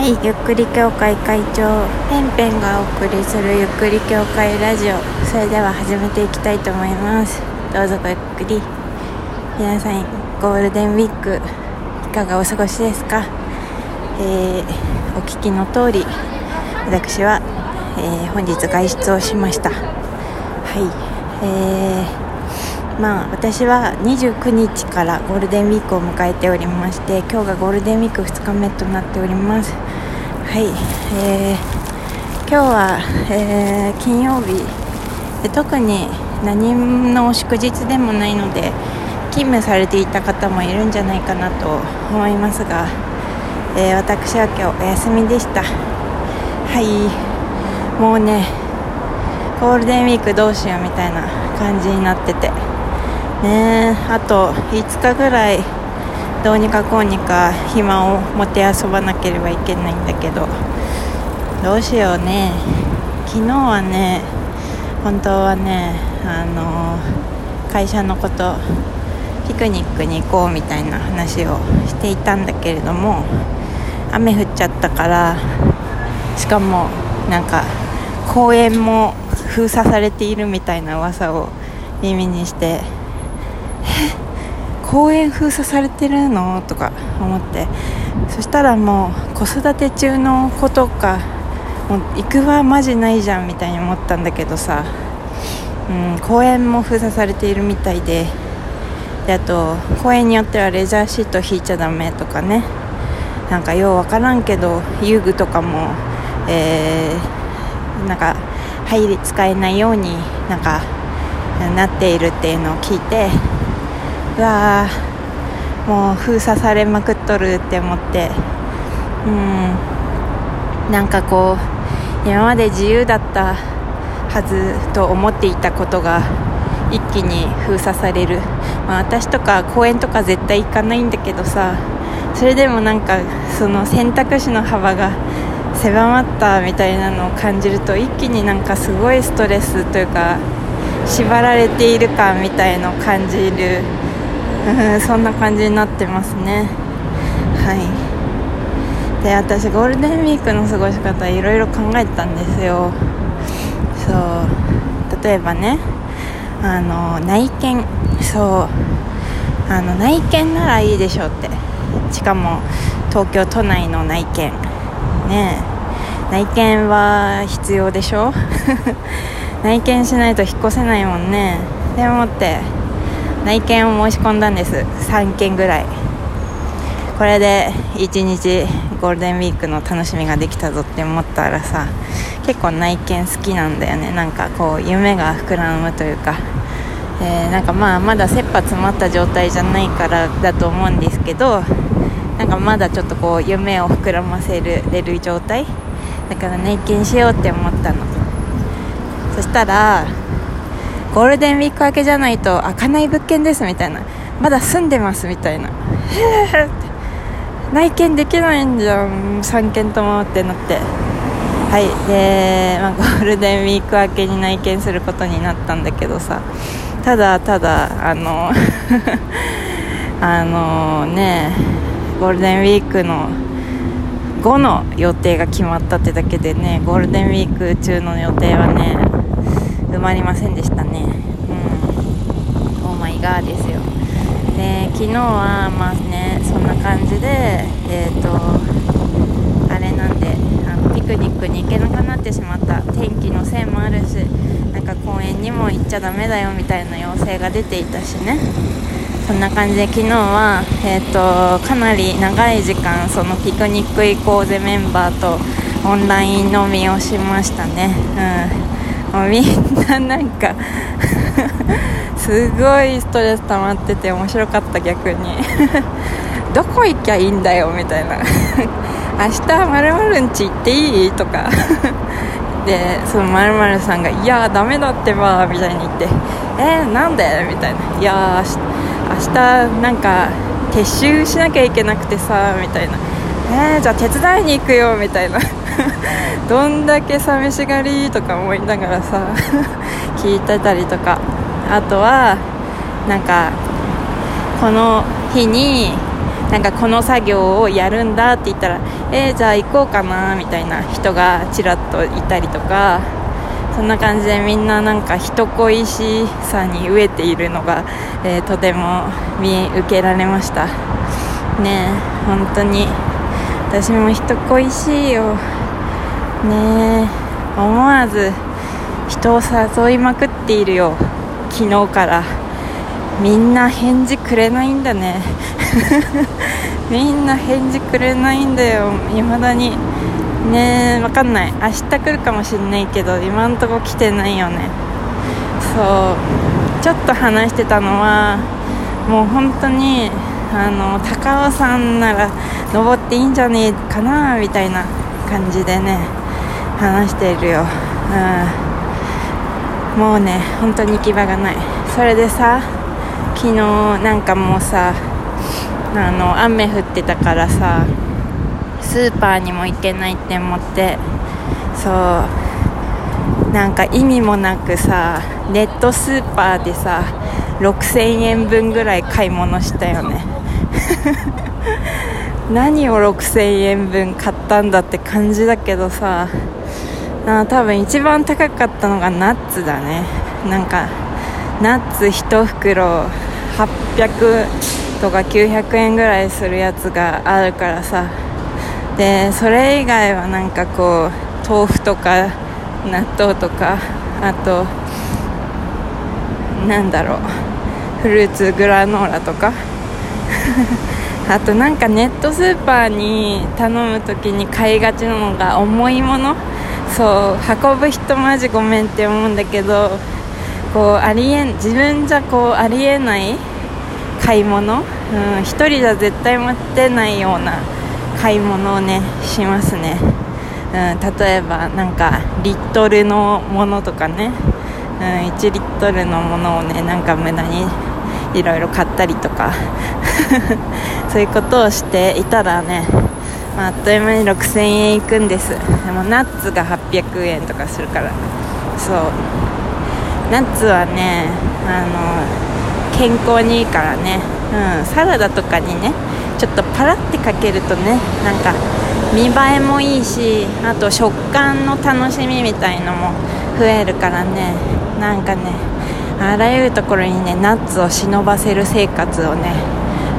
はいゆっくり協会会長。ペンペンがお送りするゆっくり協会ラジオ。それでは始めていきたいと思います。どうぞごゆっくり。皆さんゴールデンウィークいかがお過ごしですか、えー、お聞きの通り私は、えー、本日外出をしました。はいえーまあ、私は29日からゴールデンウィークを迎えておりまして今日がゴールデンウィーク2日目となっております。はい、えー、今日は、えー、金曜日。で特に何の祝日でもないので勤務されていた方もいるんじゃないかなと思いますが、えー、私は今日お休みでした。はいもうねゴールデンウィークどうしようみたいな感じになってて。ねあと5日ぐらいどうにかこうにか暇を持て遊ばなければいけないんだけどどうしようね。昨日はね本当はねあの会社のことピクニックに行こうみたいな話をしていたんだけれども雨降っちゃったからしかもなんか公園も封鎖されているみたいな噂を耳にして 公園封鎖されてるの？とか思って。そしたらもう子育て中の子とかもう行くはマジないじゃんみたいに思ったんだけどさ、うん、公園も封鎖されているみたいで。であと公園によってはレジャーシート引いちゃダメとかね。なんかよう分からんけど遊具とかも、えー、なんか入り使えないようになんかなっているっていうのを聞いて。うわもう封鎖されまくっとるって思って。うん。なんかこう今まで自由だったはずと思っていたことが一気に封鎖される、まあ、私とか公園とか絶対行かないんだけどさそれでもなんかその選択肢の幅が狭まったみたいなのを感じると一気になんかすごいストレスというか縛られている感みたいのを感じるそんな感じになってますね。はい。で私ゴールデンウィークの過ごし方いろいろ考えたんですよ。そう。例えばねあの内見。そう。あの内見ならいいでしょうって。しかも東京都内の内見。ね。内見は必要でしょ？内見しないと引っ越せないもんね。でもって内見を申し込んだんです。3件ぐらい。これで1日ゴールデンウィークの楽しみができたぞって思ったらさ結構内見好きなんだよね。なんかこう夢が膨らむというか、えー、なんかまあまだ切羽詰まった状態じゃないからだと思うんですけどなんかまだちょっとこう夢を膨らませるれる状態。だから内見しようって思ったの。そしたらゴールデンウィーク明けじゃないと開かない物件ですみたいな。まだ住んでますみたいな。へえ内見できないんじゃん。3件ともってなって。はい。で、まあ、ゴールデンウィーク明けに内見することになったんだけどさ。ただただあの あのねゴールデンウィークの後の予定が決まったってだけでねゴールデンウィーク中の予定はね埋まりませんでしたね。うん。オーマイガーですよ。で昨日はまあねそんな感じでえっ、ー、とあれなんであのピクニックに行けなくなってしまった天気のせいもあるしなんか公園にも行っちゃダメだよみたいな要請が出ていたしね。そんな感じで昨日は、えーと、かなり長い時間そのピクニック行こうぜメンバーとオンライン飲みをしましたね、うん。もうみんななんか すごいストレス溜まってて面白かった逆に。どこ行きゃいいんだよみたいな。明日まるんち行っていい？とか。でそのまるさんが「いやダメだってば」みたいに言って「えー、なんで?」みたいな「いや明日なんか撤収しなきゃいけなくてさ」みたいな「えー、じゃあ手伝いに行くよ」みたいな。どんだけ寂しがりとか思いながらさ 聞いてたりとか。あとはなんかこの日になんかこの作業をやるんだって言ったらえー、じゃあ行こうかなみたいな人がちらっといたりとか。そんな感じでみんななんか人恋しさに飢えているのが、えー、とても見受けられました。ねえ本当に。私も人恋しいよ。ねえ。思わず人を誘いまくっているよ。昨日から。みんな返事くれないんだね。みんな返事くれないんだよ。いまだに。ねえ分かんない。明日来るかもしんないけど今んとこ来てないよね。そう。ちょっと話してたのはもう本当にあの高尾山なら登っていいんじゃねえかなみたいな感じでね。話しているよ、うん、もうね本当に行き場がない。それでさ昨日なんかもうさあの雨降ってたからさスーパーにも行けないって思ってそうなんか意味もなくさネットスーパーでさ6000円分ぐらい買い物したよね。何を6000円分買ったんだって感じだけどさあ多分一番高かったのがナッツだね。なんかナッツ1袋800とか900円ぐらいするやつがあるからさ。でそれ以外はなんかこう豆腐とか納豆とかあとなんだろうフルーツグラノーラとか。あとなんかネットスーパーに頼む時に買いがちなのが重いもの。そう運ぶ人マジごめんって思うんだけどこうありえん自分じゃこうありえない買い物、うん、1人じゃ絶対持ってないような買い物をねしますね、うん、例えばなんかリットルのものとかね、うん、1リットルのものをねなんか無駄にいろいろ買ったりとか。そういうことをしていたらね、まあ、あっという間に6000円いくんです。でもナッツが800円とかするから。そう。ナッツはねあの健康にいいからね、うん、サラダとかにねちょっとパラってかけるとねなんか見栄えもいいしあと食感の楽しみみたいのも増えるからね。なんかねあらゆるところにねナッツを忍ばせる生活をね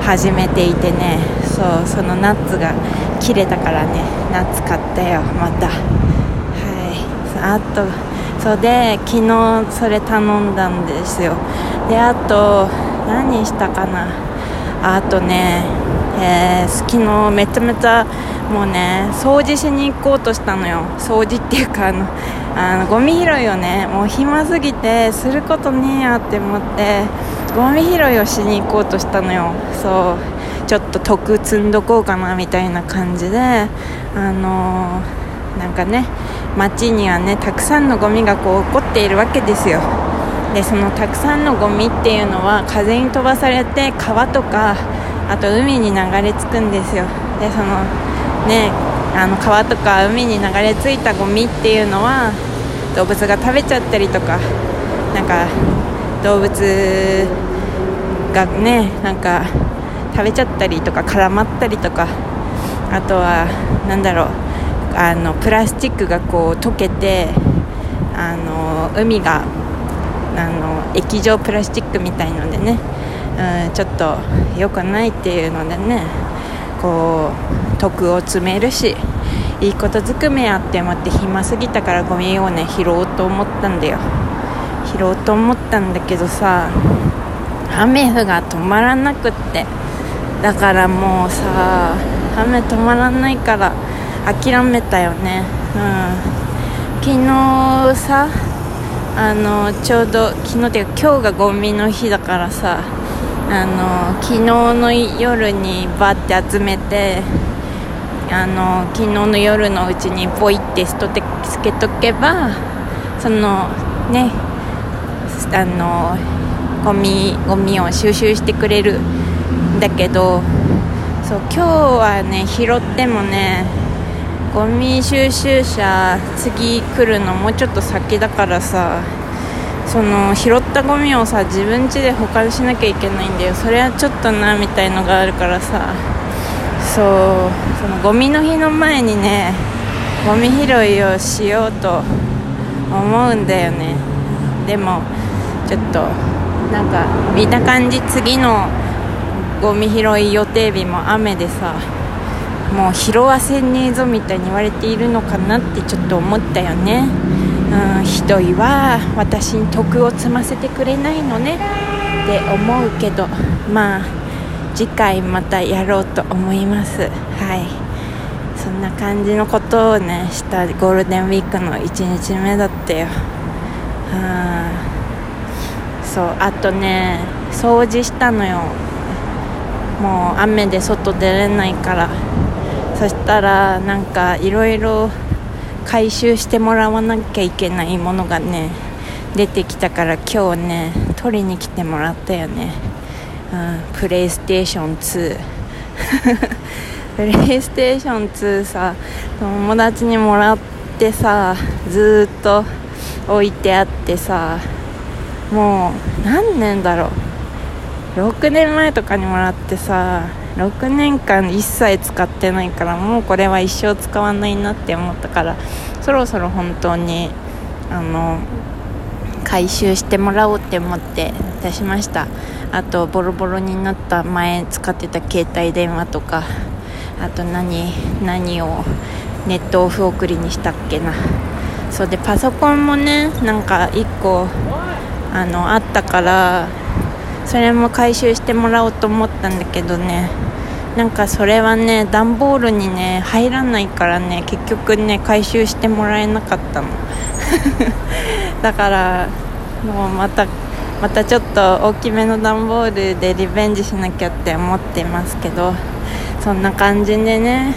始めていてね。そうそのナッツが切れたからねナッツ買ったよまた。はい。あとそうで昨日それ頼んだんですよ。であと何したかな。あとねえー、昨日めちゃめちゃもうね掃除しに行こうとしたのよ。掃除っていうかあのあのゴミ拾いをねもう暇すぎてすることねえやって思ってゴミ拾いをしに行こうとしたのよ。そう。ちょっと得積んどこうかなみたいな感じであのー、なんかね街にはねたくさんのゴミがこう起こっているわけですよ。でそのたくさんのゴミっていうのは風に飛ばされて川とかあと海に流れ着くんですよ。でそのねあの川とか海に流れ着いたゴミっていうのは動物が食べちゃったりとかなんか動物がねなんか食べちゃったりとか絡まったりとかあとは何だろうあのプラスチックがこう溶けてあの海があの液状プラスチックみたいのでね、うん、ちょっと良くないっていうのでねこう徳を詰めるしいいことずくめやって思って暇すぎたからゴミをね拾おうと思ったんだよ。拾おうと思ったんだけどさ雨が止まらなくって。だからもうさ雨止まらないから諦めたよね。うん。昨日さあのちょうど昨日っていうか今日がゴミの日だからさあの昨日の夜にバッて集めてあの昨日の夜のうちにポイって捨てつけとけばそのねあのゴミゴミを収集してくれるだけどそう今日はね拾ってもねゴミ収集車次来るのもうちょっと先だからさその拾ったゴミをさ自分家で保管しなきゃいけないんだよ。それはちょっとなみたいのがあるからさ。そうそのゴミの日の前にねゴミ拾いをしようと思うんだよね。でもちょっとなんか見た感じ次のゴミ拾い予定日も雨でさもう拾わせねえぞみたいに言われているのかなってちょっと思ったよね。うんひどいわ。私に徳を積ませてくれないのね。って思うけどまあ次回またやろうと思います。はい。そんな感じのことをねしたゴールデンウィークの1日目だったよ。あそうあとね掃除したのよ。もう雨で外出れないから。そしたらなんかいろいろ回収してもらわなきゃいけないものがね出てきたから今日ね取りに来てもらったよね、うん、プレイステーション2プレイステーション2さ友達にもらってさずっと置いてあってさもう何年だろう。6年前とかにもらってさ6年間一切使ってないからもうこれは一生使わないなって思ったからそろそろ本当にあの回収してもらおうって思って出しました。あとボロボロになった前使ってた携帯電話とかあと何何をネットオフ送りにしたっけな。そうでパソコンもねなんか1個あのあったからそれも回収してもらおうと思ったんだけどね。なんかそれはね段ボールにね入らないからね結局ね回収してもらえなかったの。だからもうまたまたちょっと大きめの段ボールでリベンジしなきゃって思ってますけどそんな感じでね。